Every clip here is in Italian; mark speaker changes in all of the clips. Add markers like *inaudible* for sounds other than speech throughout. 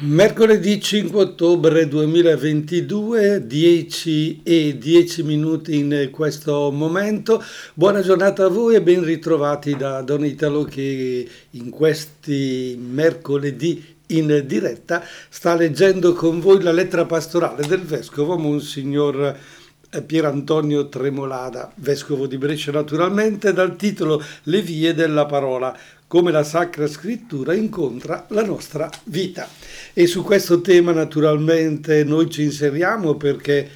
Speaker 1: Mercoledì 5 ottobre 2022, 10 e 10 minuti in questo momento. Buona giornata a voi e ben ritrovati da Don Italo che in questi mercoledì in diretta sta leggendo con voi la lettera pastorale del vescovo Monsignor Pierantonio Tremolada, vescovo di Brescia naturalmente, dal titolo Le vie della parola come la Sacra Scrittura incontra la nostra vita. E su questo tema naturalmente noi ci inseriamo perché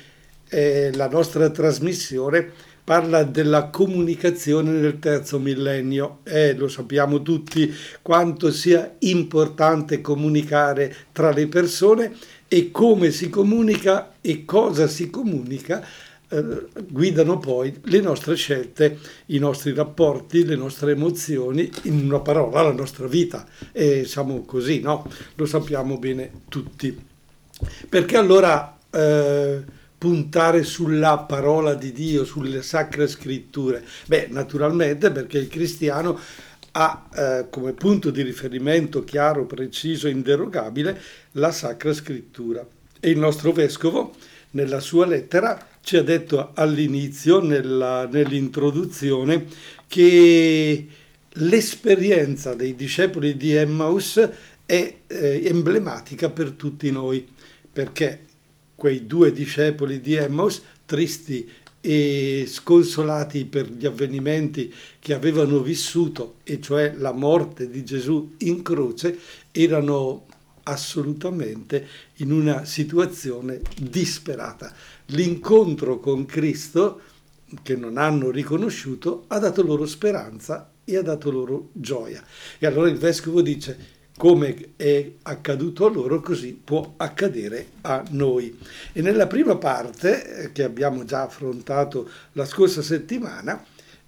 Speaker 1: eh, la nostra trasmissione parla della comunicazione nel terzo millennio e lo sappiamo tutti quanto sia importante comunicare tra le persone e come si comunica e cosa si comunica eh, guidano poi le nostre scelte, i nostri rapporti, le nostre emozioni, in una parola la nostra vita. E siamo così, no? Lo sappiamo bene tutti. Perché allora eh, puntare sulla parola di Dio, sulle sacre scritture? Beh, naturalmente perché il cristiano ha eh, come punto di riferimento chiaro, preciso, inderogabile la sacra scrittura. E il nostro vescovo, nella sua lettera, ci ha detto all'inizio, nell'introduzione, che l'esperienza dei discepoli di Emmaus è eh, emblematica per tutti noi, perché quei due discepoli di Emmaus, tristi e sconsolati per gli avvenimenti che avevano vissuto, e cioè la morte di Gesù in croce, erano assolutamente in una situazione disperata. L'incontro con Cristo, che non hanno riconosciuto, ha dato loro speranza e ha dato loro gioia. E allora il vescovo dice, come è accaduto a loro, così può accadere a noi. E nella prima parte, eh, che abbiamo già affrontato la scorsa settimana,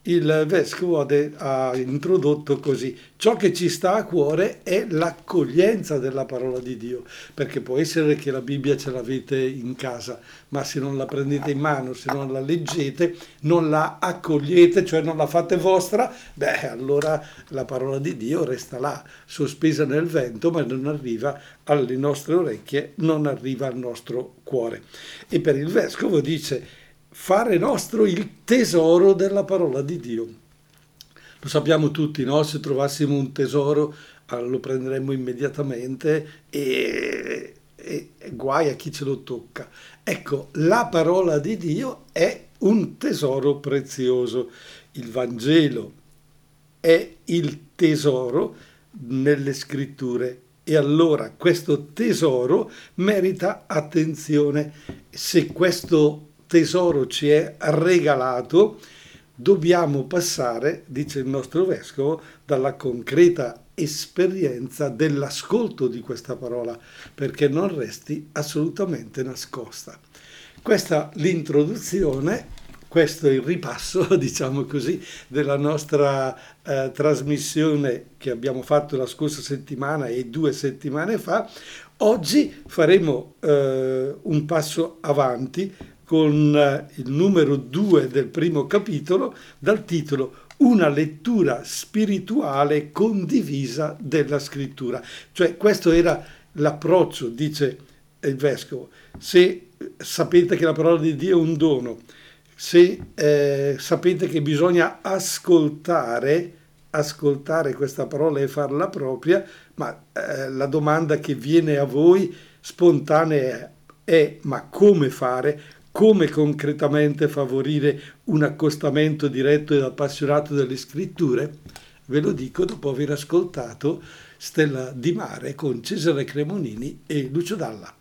Speaker 1: il vescovo ha introdotto così, ciò che ci sta a cuore è l'accoglienza della parola di Dio, perché può essere che la Bibbia ce l'avete in casa, ma se non la prendete in mano, se non la leggete, non la accogliete, cioè non la fate vostra, beh allora la parola di Dio resta là, sospesa nel vento, ma non arriva alle nostre orecchie, non arriva al nostro cuore. E per il vescovo dice, fare nostro il tesoro della parola di Dio. Lo sappiamo tutti, no? Se trovassimo un tesoro lo prenderemmo immediatamente e, e, e guai a chi ce lo tocca. Ecco, la parola di Dio è un tesoro prezioso. Il Vangelo è il tesoro nelle scritture e allora questo tesoro merita attenzione. Se questo tesoro ci è regalato, dobbiamo passare, dice il nostro vescovo, dalla concreta esperienza dell'ascolto di questa parola, perché non resti assolutamente nascosta. Questa l'introduzione, questo è il ripasso, *laughs* diciamo così, della nostra eh, trasmissione che abbiamo fatto la scorsa settimana e due settimane fa. Oggi faremo eh, un passo avanti con eh, il numero 2 del primo capitolo dal titolo Una lettura spirituale condivisa della scrittura. Cioè questo era l'approccio, dice il vescovo. Se sapete che la parola di Dio è un dono, se eh, sapete che bisogna ascoltare, ascoltare questa parola e farla propria, ma eh, la domanda che viene a voi spontanea è ma come fare? Come concretamente favorire un accostamento diretto ed appassionato delle scritture? Ve lo dico dopo aver ascoltato Stella di Mare con Cesare Cremonini e Lucio Dalla.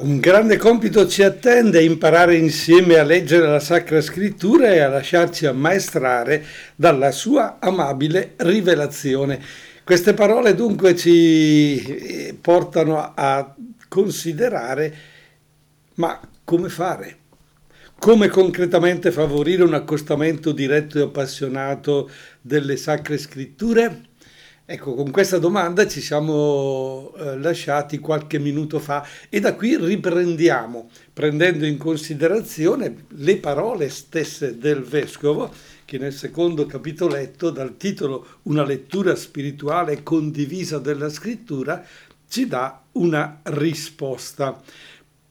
Speaker 1: Un grande compito ci attende imparare insieme a leggere la Sacra Scrittura e a lasciarci ammaestrare dalla sua amabile rivelazione. Queste parole dunque ci eh, portano a considerare ma come fare? Come concretamente favorire un accostamento diretto e appassionato delle sacre scritture? Ecco, con questa domanda ci siamo eh, lasciati qualche minuto fa e da qui riprendiamo, prendendo in considerazione le parole stesse del vescovo che nel secondo capitoletto, dal titolo Una lettura spirituale condivisa della scrittura, ci dà una risposta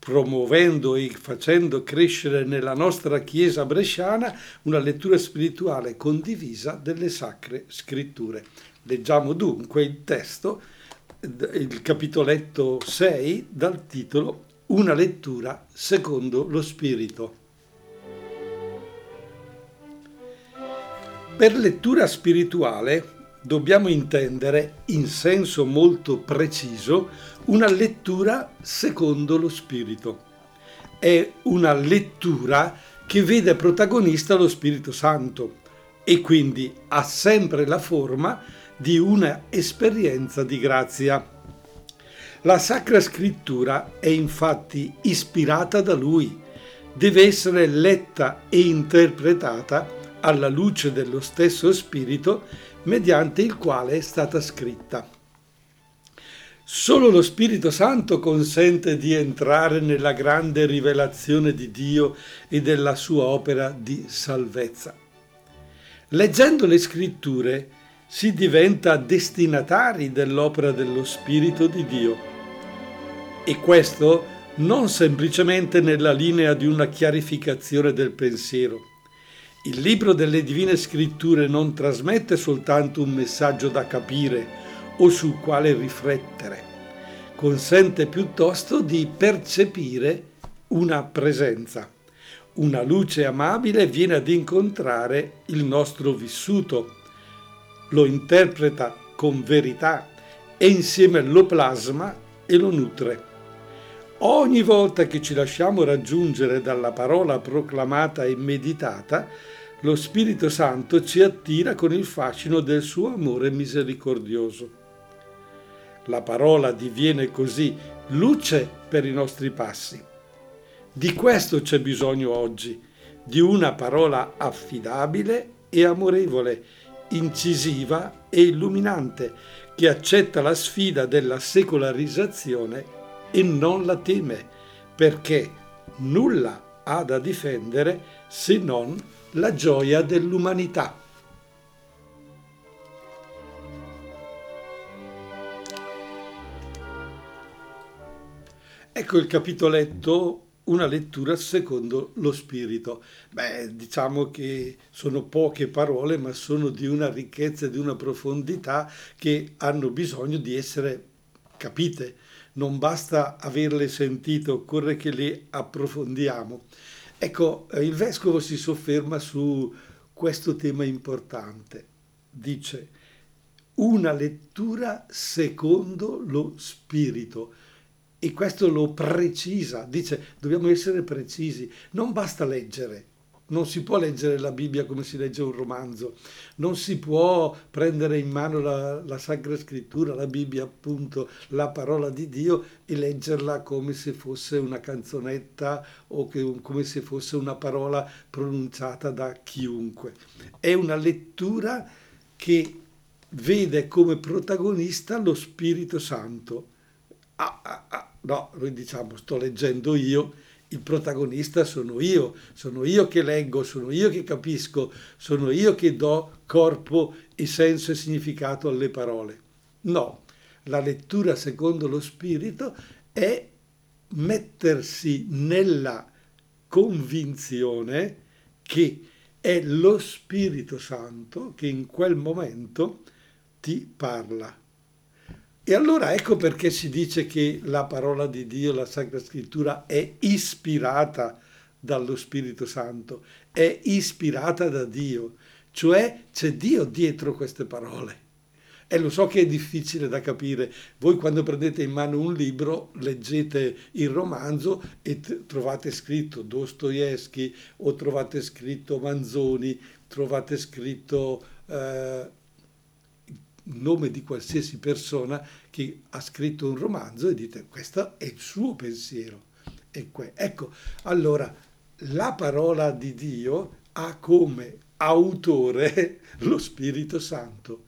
Speaker 1: promuovendo e facendo crescere nella nostra Chiesa bresciana una lettura spirituale condivisa delle sacre scritture. Leggiamo dunque il testo, il capitoletto 6, dal titolo Una lettura secondo lo Spirito. Per lettura spirituale dobbiamo intendere in senso molto preciso una lettura secondo lo Spirito. È una lettura che vede protagonista lo Spirito Santo e quindi ha sempre la forma di una esperienza di grazia. La Sacra Scrittura è infatti ispirata da Lui, deve essere letta e interpretata alla luce dello stesso Spirito mediante il quale è stata scritta. Solo lo Spirito Santo consente di entrare nella grande rivelazione di Dio e della sua opera di salvezza. Leggendo le scritture si diventa destinatari dell'opera dello Spirito di Dio. E questo non semplicemente nella linea di una chiarificazione del pensiero. Il libro delle Divine Scritture non trasmette soltanto un messaggio da capire, o sul quale riflettere. Consente piuttosto di percepire una presenza. Una luce amabile viene ad incontrare il nostro vissuto, lo interpreta con verità e insieme lo plasma e lo nutre. Ogni volta che ci lasciamo raggiungere dalla parola proclamata e meditata, lo Spirito Santo ci attira con il fascino del suo amore misericordioso. La parola diviene così luce per i nostri passi. Di questo c'è bisogno oggi, di una parola affidabile e amorevole, incisiva e illuminante, che accetta la sfida della secolarizzazione e non la teme, perché nulla ha da difendere se non la gioia dell'umanità. Ecco il capitoletto, una lettura secondo lo spirito. Beh, diciamo che sono poche parole, ma sono di una ricchezza e di una profondità che hanno bisogno di essere capite. Non basta averle sentite, occorre che le approfondiamo. Ecco, il vescovo si sofferma su questo tema importante. Dice una lettura secondo lo spirito e questo lo precisa, dice dobbiamo essere precisi, non basta leggere, non si può leggere la Bibbia come si legge un romanzo, non si può prendere in mano la, la, Sacra Scrittura, la Bibbia appunto, la parola di Dio e leggerla come se fosse una canzonetta o che, come se fosse una parola pronunciata da chiunque. È una lettura che vede come protagonista lo Spirito Santo. Ah, ah, ah No, noi diciamo sto leggendo io, il protagonista sono io, sono io che leggo, sono io che capisco, sono io che do corpo e senso e significato alle parole. No, la lettura secondo lo Spirito è mettersi nella convinzione che è lo Spirito Santo che in quel momento ti parla. E allora ecco perché si dice che la parola di Dio, la Sacra Scrittura, è ispirata dallo Spirito Santo, è ispirata da Dio, cioè c'è Dio dietro queste parole. E lo so che è difficile da capire. Voi quando prendete in mano un libro, leggete il romanzo e trovate scritto Dostoevsky o trovate scritto Manzoni, trovate scritto... Eh, nome di qualsiasi persona che ha scritto un romanzo e dite questo è il suo pensiero. Ecco, allora la parola di Dio ha come autore *laughs* lo Spirito Santo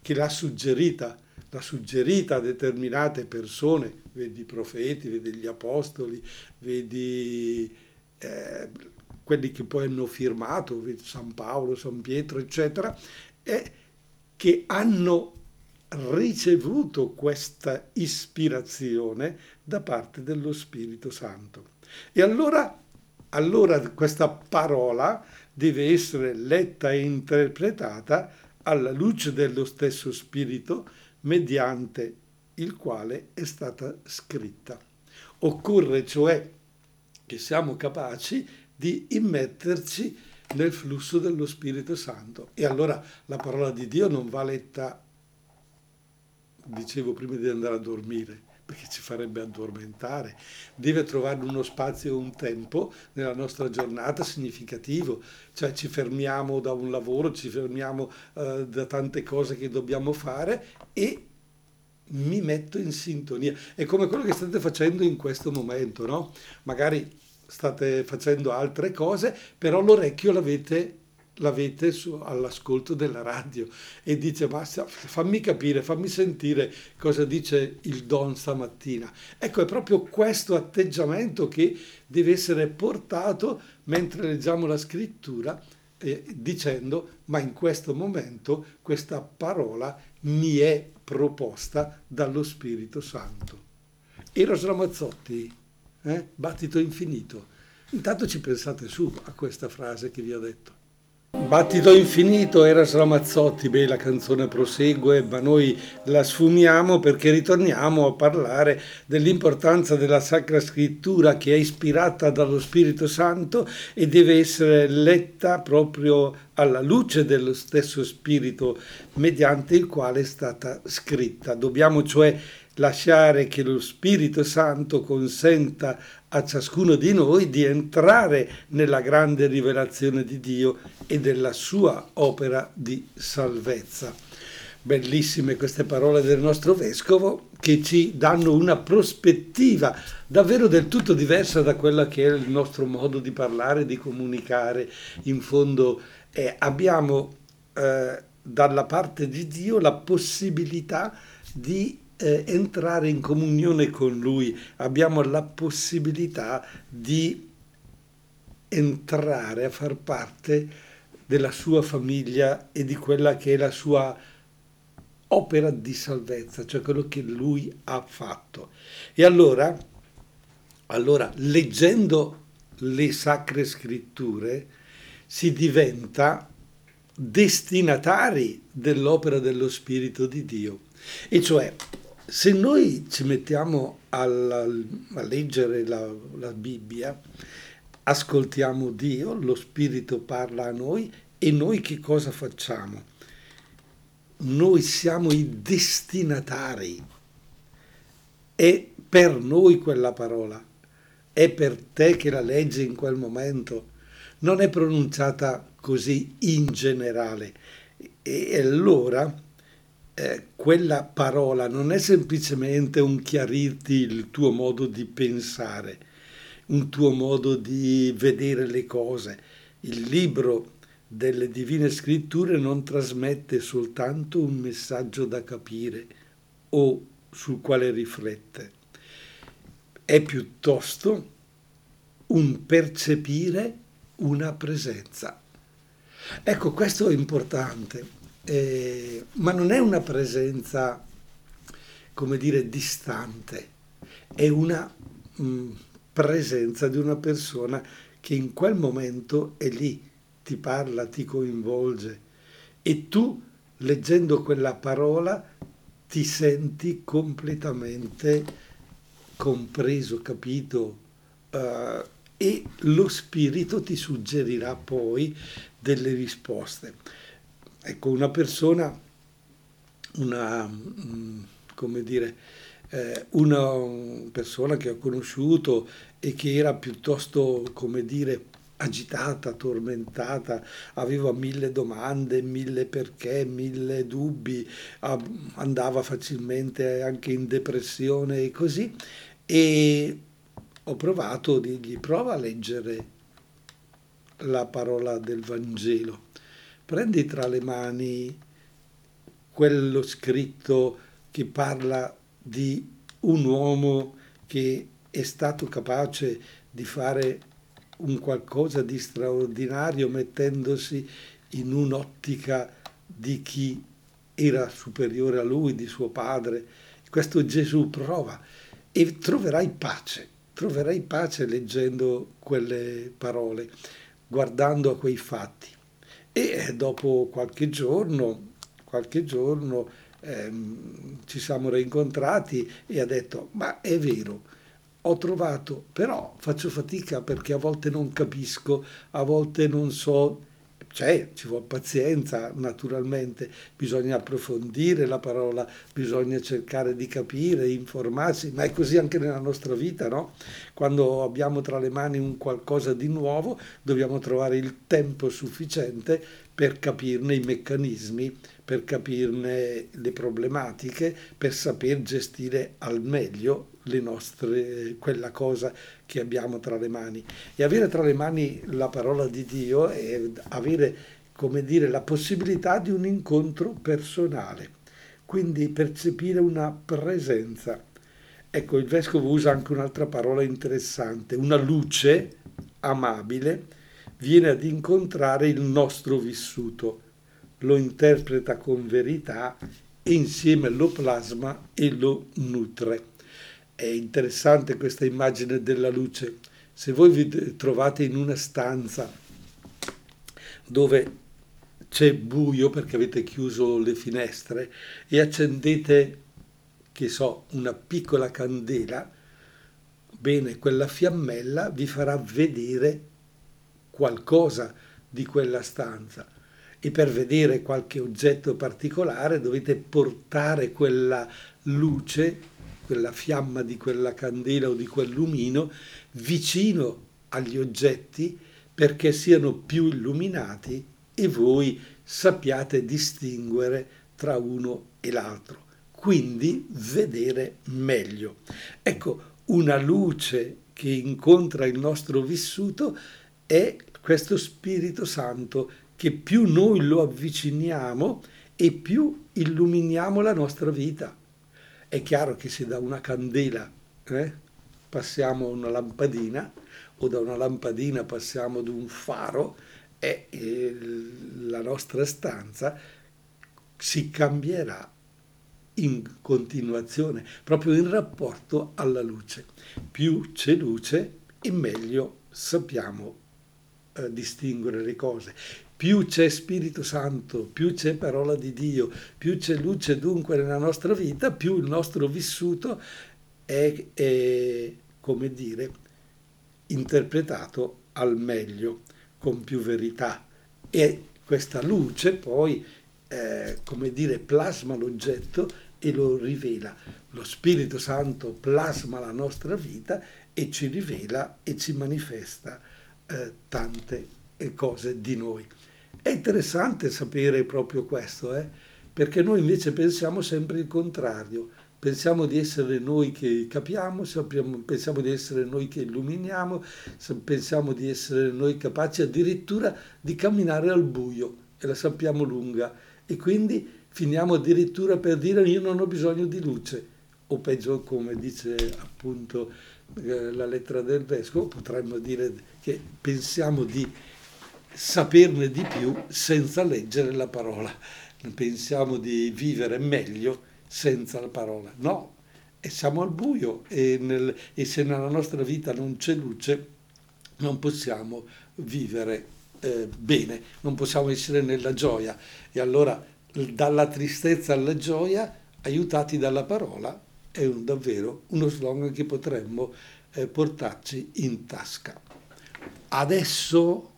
Speaker 1: che l'ha suggerita, l'ha suggerita a determinate persone, vedi i profeti, vedi gli apostoli, vedi eh, quelli che poi hanno firmato, San Paolo, San Pietro, eccetera, e che hanno ricevuto questa ispirazione da parte dello Spirito Santo. E allora, allora questa parola deve essere letta e interpretata alla luce dello stesso Spirito mediante il quale è stata scritta. Occorre cioè che siamo capaci di immetterci nel flusso dello Spirito Santo. E allora la parola di Dio non va letta, dicevo prima di andare a dormire, perché ci farebbe addormentare. Deve trovare uno spazio e un tempo nella nostra giornata significativo, cioè ci fermiamo da un lavoro, ci fermiamo uh, da tante cose che dobbiamo fare e mi metto in sintonia. È come quello che state facendo in questo momento, no? Magari state facendo altre cose, però l'orecchio l'avete, l'avete su, all'ascolto della radio e dice ma fammi capire, fammi sentire cosa dice il Don stamattina. Ecco, è proprio questo atteggiamento che deve essere portato mentre leggiamo la scrittura eh, dicendo ma in questo momento questa parola mi è proposta dallo Spirito Santo. Eros Ramazzotti eh? battito infinito. Intanto ci pensate su a questa frase che vi ho detto. Battito infinito era Ramazzotti, beh la canzone prosegue, ma noi la sfumiamo perché ritorniamo a parlare dell'importanza della Sacra Scrittura che è ispirata dallo Spirito Santo e deve essere letta proprio alla luce dello stesso Spirito mediante il quale è stata scritta. Dobbiamo cioè lasciare che lo Spirito Santo consenta a ciascuno di noi di entrare nella grande rivelazione di Dio e della sua opera di salvezza. Bellissime queste parole del nostro vescovo che ci danno una prospettiva davvero del tutto diversa da quella che è il nostro modo di parlare, di comunicare. In fondo eh, abbiamo eh, dalla parte di Dio la possibilità di eh, entrare in comunione con Lui, abbiamo la possibilità di entrare a far parte della sua famiglia e di quella che è la sua opera di salvezza, cioè quello che lui ha fatto. E allora, allora leggendo le sacre scritture si diventa destinatari dell'opera dello Spirito di Dio. E cioè se noi ci mettiamo alla, a leggere la, la Bibbia, ascoltiamo Dio, lo Spirito parla a noi e noi che cosa facciamo? Noi siamo i destinatari. È per noi quella parola, è per te che la leggi in quel momento, non è pronunciata così in generale. E allora eh, quella parola non è semplicemente un chiarirti il tuo modo di pensare, un tuo modo di vedere le cose. Il libro delle divine scritture non trasmette soltanto un messaggio da capire o sul quale riflette, è piuttosto un percepire una presenza. Ecco, questo è importante eh, ma non è una presenza, come dire, distante, è una mh, mm, presenza di una persona che in quel momento è lì, ti parla, ti coinvolge e tu, leggendo quella parola, ti senti completamente compreso, capito uh, e lo spirito ti suggerirà poi delle risposte. Ecco, una persona, una, mm, come dire, eh, una persona che ho conosciuto e che era piuttosto, come dire, agitata, tormentata, aveva mille domande, mille perché, mille dubbi, andava facilmente anche in depressione e così. E ho provato a dirgli prova a leggere la parola del Vangelo prendi tra le mani quello scritto che parla di un uomo che è stato capace di fare un qualcosa di straordinario mettendosi in un'ottica di chi era superiore a lui, di suo padre. Questo Gesù prova e troverai pace, troverai pace leggendo quelle parole, guardando a quei fatti. E dopo qualche giorno, qualche giorno ehm, ci siamo rincontrati e ha detto, ma è vero, ho trovato, però faccio fatica perché a volte non capisco, a volte non so c'è, ci vuole pazienza naturalmente, bisogna approfondire la parola, bisogna cercare di capire, informarsi, ma è così anche nella nostra vita, no? Quando abbiamo tra le mani un qualcosa di nuovo, dobbiamo trovare il tempo sufficiente per capirne i meccanismi, per capirne le problematiche, per saper gestire al meglio nostre, quella cosa che abbiamo tra le mani. E avere tra le mani la parola di Dio è avere, come dire, la possibilità di un incontro personale, quindi percepire una presenza. Ecco, il vescovo usa anche un'altra parola interessante, una luce amabile viene ad incontrare il nostro vissuto, lo interpreta con verità e insieme lo plasma e lo nutre. È interessante questa immagine della luce. Se voi vi trovate in una stanza dove c'è buio perché avete chiuso le finestre e accendete, che so, una piccola candela, bene, quella fiammella vi farà vedere qualcosa di quella stanza e per vedere qualche oggetto particolare dovete portare quella luce quella fiamma di quella candela o di quel lumino vicino agli oggetti perché siano più illuminati e voi sappiate distinguere tra uno e l'altro, quindi vedere meglio. Ecco, una luce che incontra il nostro vissuto è questo Spirito Santo che più noi lo avviciniamo e più illuminiamo la nostra vita. È chiaro che se da una candela eh, passiamo a una lampadina o da una lampadina passiamo ad un faro, e eh, la nostra stanza si cambierà in continuazione, proprio in rapporto alla luce. Più c'è luce e meglio sappiamo eh, distinguere le cose più c'è Spirito Santo, più c'è parola di Dio, più c'è luce dunque nella nostra vita, più il nostro vissuto è, è come dire, interpretato al meglio, con più verità. E questa luce poi, eh, come dire, plasma l'oggetto e lo rivela. Lo Spirito Santo plasma la nostra vita e ci rivela e ci manifesta eh, tante cose di noi. È interessante sapere proprio questo, eh? perché noi invece pensiamo sempre il contrario. Pensiamo di essere noi che capiamo, sappiamo, pensiamo di essere noi che illuminiamo, pensiamo di essere noi capaci addirittura di camminare al buio e la sappiamo lunga e quindi finiamo addirittura per dire io non ho bisogno di luce o peggio come dice appunto eh, la lettera del vescovo potremmo dire che pensiamo di saperne di più senza leggere la parola. Pensiamo di vivere meglio senza la parola. No, e siamo al buio e, nel, e se nella nostra vita non c'è luce non possiamo vivere eh, bene, non possiamo essere nella gioia. E allora dalla tristezza alla gioia, aiutati dalla parola, è un, davvero uno slogan che potremmo eh, portarci in tasca. Adesso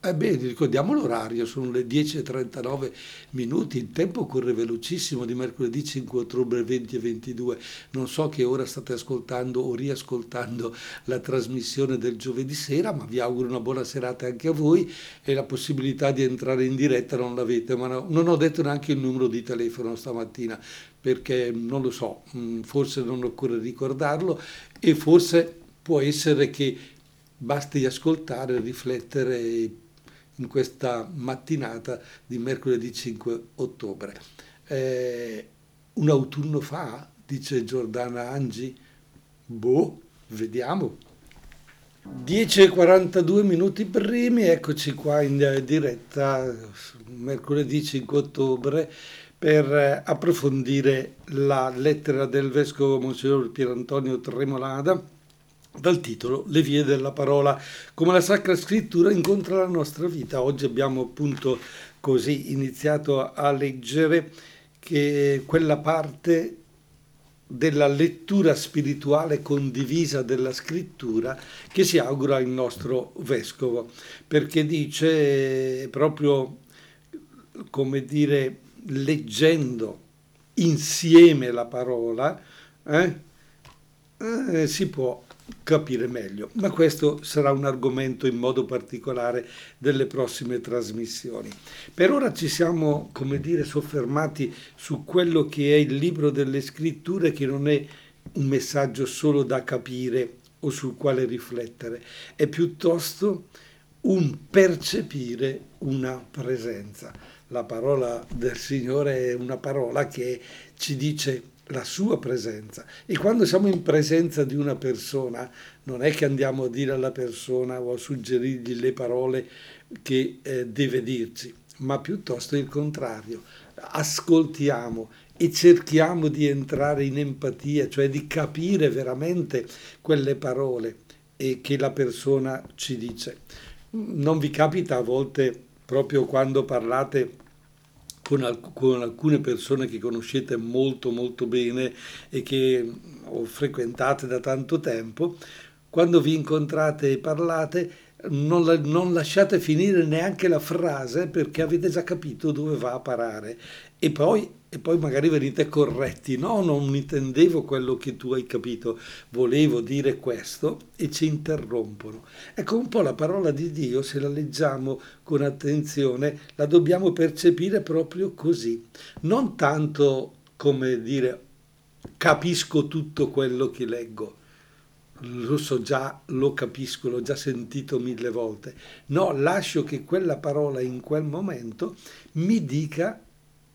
Speaker 1: Ebbene, ricordiamo l'orario, sono le 10.39 minuti, il tempo corre velocissimo di mercoledì 5 ottobre 2022. Non so che ora state ascoltando o riascoltando la trasmissione del giovedì sera, ma vi auguro una buona serata anche a voi e la possibilità di entrare in diretta non l'avete, ma no, non ho detto neanche il numero di telefono stamattina perché non lo so, forse non occorre ricordarlo e forse può essere che basti ascoltare, riflettere in questa mattinata di mercoledì 5 ottobre. Eh, un autunno fa, dice Giordana Angi, boh, vediamo. 10.42 minuti primi, eccoci qua in diretta mercoledì 5 ottobre per approfondire la lettera del vescovo Monsignor Pierantonio Tremolada dal titolo Le vie della parola, come la Sacra Scrittura incontra la nostra vita. Oggi abbiamo appunto così iniziato a leggere che quella parte della lettura spirituale condivisa della scrittura che si augura il nostro vescovo, perché dice proprio come dire leggendo insieme la parola eh, eh, si può capire meglio. Ma questo sarà un argomento in modo particolare delle prossime trasmissioni. Per ora ci siamo, come dire, soffermati su quello che è il libro delle scritture, che non è un messaggio solo da capire o sul quale riflettere, è piuttosto un percepire una presenza. La parola del Signore è una parola che ci dice la sua presenza. E quando siamo in presenza di una persona, non è che andiamo a dire alla persona o a suggerirgli le parole che eh, deve dirci, ma piuttosto il contrario. Ascoltiamo e cerchiamo di entrare in empatia, cioè di capire veramente quelle parole che la persona ci dice. Non vi capita a volte, proprio quando parlate con, alc- con, alcune persone che conoscete molto molto bene e che ho frequentate da tanto tempo, quando vi incontrate e parlate non, la, non, lasciate finire neanche la frase perché avete già capito dove va a parare. E poi, e poi magari venite corretti, no, non intendevo quello che tu hai capito, volevo dire questo e ci interrompono. Ecco un po' la parola di Dio, se la leggiamo con attenzione, la dobbiamo percepire proprio così, non tanto come dire capisco tutto quello che leggo, lo so già, lo capisco, l'ho già sentito mille volte. No, lascio che quella parola in quel momento mi dica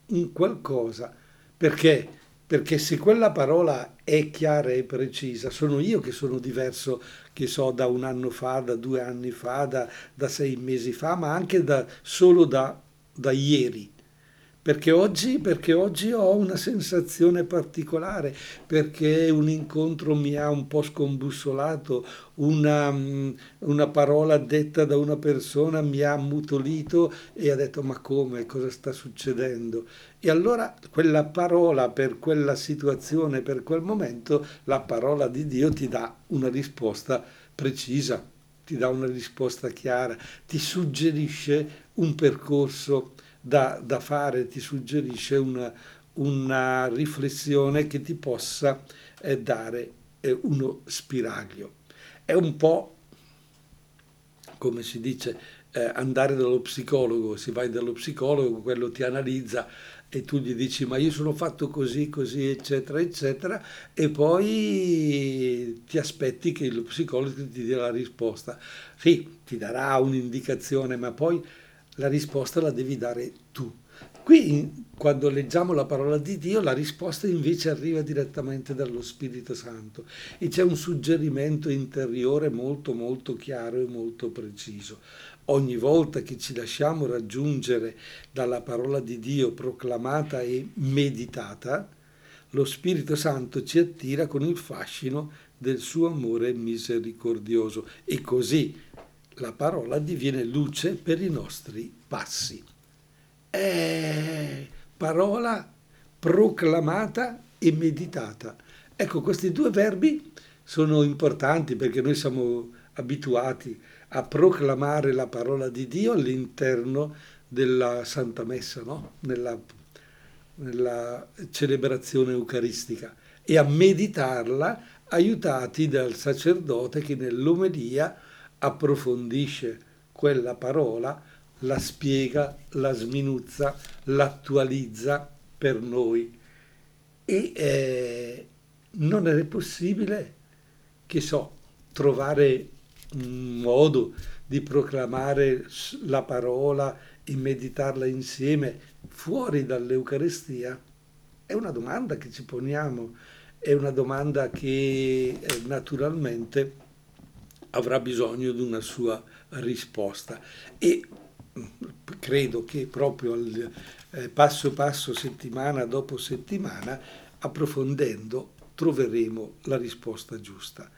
Speaker 1: un qualcosa. Perché? Perché se quella parola è chiara e precisa, sono io che sono diverso, che so, da un anno fa, da due anni fa, da, da sei mesi fa, ma anche da, solo da, da ieri. Perché oggi, perché oggi ho una sensazione particolare, perché un incontro mi ha un po' scombussolato, una, mm, una parola detta da una persona mi ha ammutolito e ha detto ma come, cosa sta succedendo? E allora quella parola per quella situazione, per quel momento, la parola di Dio ti dà una risposta precisa, ti dà una risposta chiara, ti suggerisce un percorso da, da fare, ti suggerisce una, una, riflessione che ti possa eh, dare eh, uno spiraglio. È un po' come si dice eh, andare dallo psicologo, si vai dallo psicologo, quello ti analizza e tu gli dici ma io sono fatto così, così, eccetera, eccetera, e poi ti aspetti che lo psicologo ti dia la risposta. Sì, ti darà un'indicazione, ma poi la risposta la devi dare tu. Qui, quando leggiamo la parola di Dio, la risposta invece arriva direttamente dallo Spirito Santo e c'è un suggerimento interiore molto molto chiaro e molto preciso. Ogni volta che ci lasciamo raggiungere dalla parola di Dio proclamata e meditata, lo Spirito Santo ci attira con il fascino del suo amore misericordioso e così la parola diviene luce per i nostri passi. È parola proclamata e meditata. Ecco, questi due verbi sono importanti perché noi siamo abituati a proclamare la parola di Dio all'interno della Santa Messa, no? nella, nella celebrazione eucaristica e a meditarla aiutati dal sacerdote che nell'omelia approfondisce quella parola, la spiega, la sminuzza, l'attualizza per noi. E eh, non è possibile, che so, trovare un modo di proclamare la parola e meditarla insieme fuori dall'Eucarestia? È una domanda che ci poniamo, è una domanda che eh, naturalmente avrà bisogno di una sua risposta. E credo che proprio al, eh, passo passo, settimana dopo settimana, approfondendo, troveremo la risposta giusta.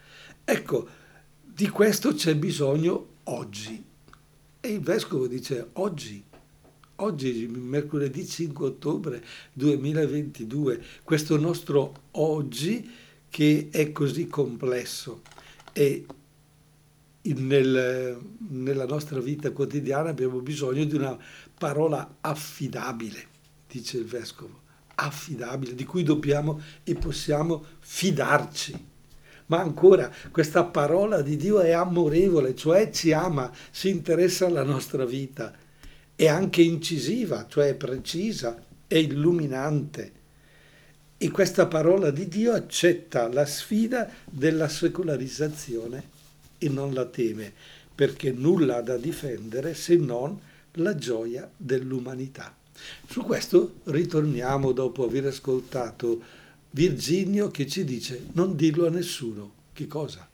Speaker 1: Ecco, di questo c'è bisogno oggi. E il vescovo dice oggi, oggi, mercoledì 5 ottobre 2022, questo nostro oggi che è così complesso e nel, nella nostra vita quotidiana abbiamo bisogno di una parola affidabile, dice il vescovo, affidabile, di cui dobbiamo e possiamo fidarci. Ma ancora, questa parola di Dio è amorevole, cioè ci ama, si interessa alla nostra vita, è anche incisiva, cioè precisa, è illuminante. E questa parola di Dio accetta la sfida della secolarizzazione e non la teme, perché nulla ha da difendere se non la gioia dell'umanità. Su questo ritorniamo dopo aver ascoltato Virginio che ci dice non dirlo a nessuno. Che cosa?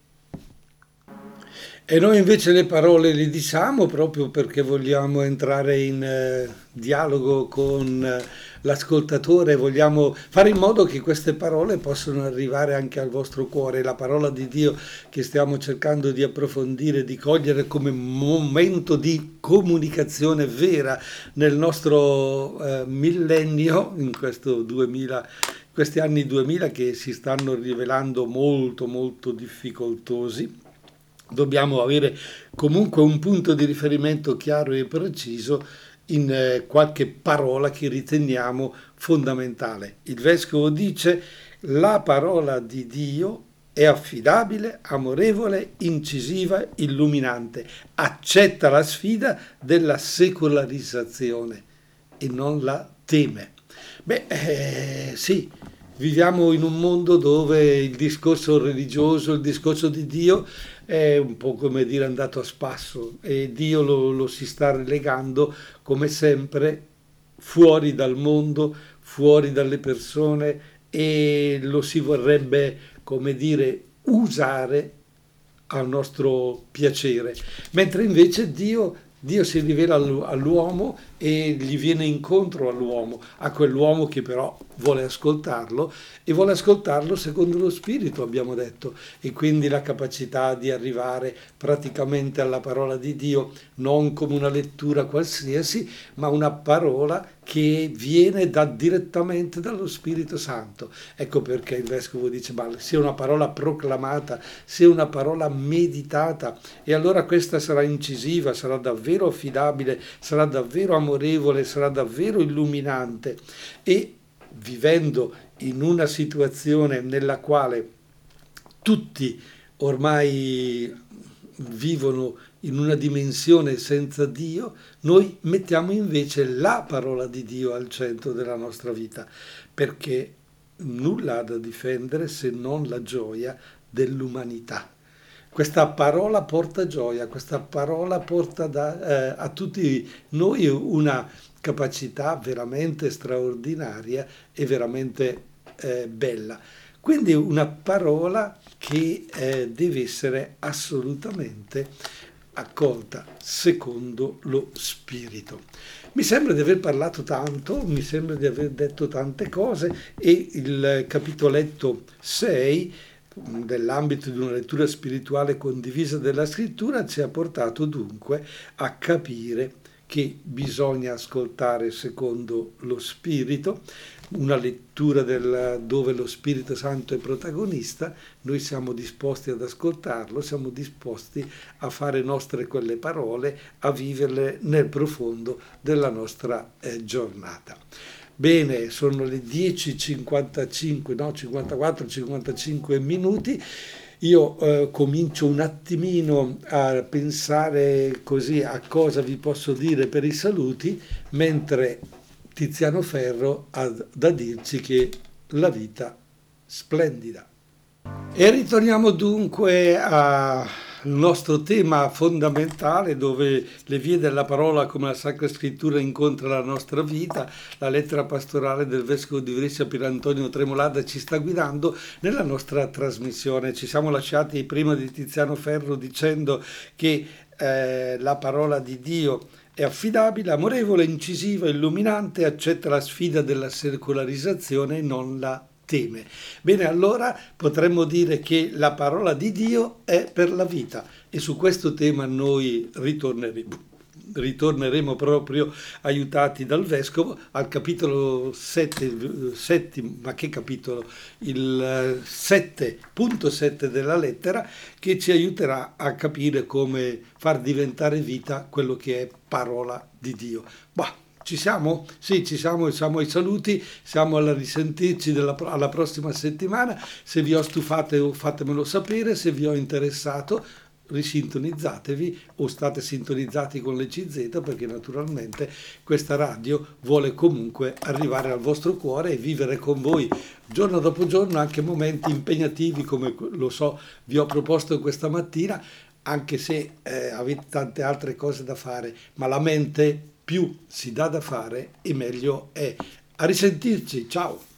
Speaker 1: E noi invece le parole le diciamo proprio perché vogliamo entrare in eh, dialogo con eh, l'ascoltatore, vogliamo fare in modo che queste parole possano arrivare anche al vostro cuore. La parola di Dio che stiamo cercando di approfondire, di cogliere come momento di comunicazione vera nel nostro eh, millennio, in questo 2000 questi anni 2000 che si stanno rivelando molto molto difficoltosi dobbiamo avere comunque un punto di riferimento chiaro e preciso in eh, qualche parola che riteniamo fondamentale. Il vescovo dice la parola di Dio è affidabile, amorevole, incisiva, illuminante, accetta la sfida della secolarizzazione e non la teme. Beh, eh, sì, viviamo in un mondo dove il discorso religioso, il discorso di Dio è un po' come dire andato a spasso e Dio lo, lo si sta relegando come sempre fuori dal mondo, fuori dalle persone e lo si vorrebbe, come dire, usare al nostro piacere, mentre invece Dio Dio si rivela all'uomo e gli viene incontro all'uomo, a quell'uomo che però vuole ascoltarlo e vuole ascoltarlo secondo lo spirito, abbiamo detto, e quindi la capacità di arrivare praticamente alla parola di Dio non come una lettura qualsiasi, ma una parola che viene da, direttamente dallo Spirito Santo. Ecco perché il Vescovo dice, ma sia una parola proclamata, sia una parola meditata, e allora questa sarà incisiva, sarà davvero affidabile, sarà davvero amorevole, sarà davvero illuminante. E vivendo in una situazione nella quale tutti ormai vivono in una dimensione senza Dio, noi mettiamo invece la parola di Dio al centro della nostra vita, perché nulla ha da difendere se non la gioia dell'umanità. Questa parola porta gioia, questa parola porta da, eh, a tutti noi una capacità veramente straordinaria e veramente eh, bella. Quindi una parola che eh, deve essere assolutamente accolta secondo lo spirito. Mi sembra di aver parlato tanto, mi sembra di aver detto tante cose e il capitoletto 6 nell'ambito di una lettura spirituale condivisa della scrittura ci ha portato dunque a capire che bisogna ascoltare secondo lo Spirito, una lettura del, dove lo Spirito Santo è protagonista, noi siamo disposti ad ascoltarlo, siamo disposti a fare nostre quelle parole, a viverle nel profondo della nostra eh, giornata. Bene, sono le 10.55, no, 54-55 minuti io eh, comincio un attimino a pensare così a cosa vi posso dire per i saluti, mentre Tiziano Ferro ha da dirci che la vita splendida. E ritorniamo dunque a il nostro tema fondamentale dove le vie della parola come la Sacra Scrittura incontra la nostra vita, la lettera pastorale del Vescovo di Brescia Pier Antonio Tremolada ci sta guidando nella nostra trasmissione. Ci siamo lasciati prima di Tiziano Ferro dicendo che eh, la parola di Dio È affidabile, amorevole, incisiva, illuminante, accetta la sfida della secolarizzazione e non la teme. Bene, allora potremmo dire che la parola di Dio è per la vita e su questo tema noi ritorneremo ritorneremo proprio aiutati dal Vescovo al capitolo 7, 7 ma che capitolo? Il 7.7 della lettera che ci aiuterà a capire come far diventare vita quello che è parola di Dio. Bah, ci siamo? Sì, ci siamo, siamo ai saluti, siamo alla risentirci della, alla prossima settimana. Se vi ho stufato fatemelo sapere, se vi ho interessato risintonizzatevi o state sintonizzati con le CZ perché naturalmente questa radio vuole comunque arrivare al vostro cuore e vivere con voi giorno dopo giorno anche momenti impegnativi come lo so vi ho proposto questa mattina anche se eh, avete tante altre cose da fare ma la mente più si dà da fare e meglio è. A risentirci ciao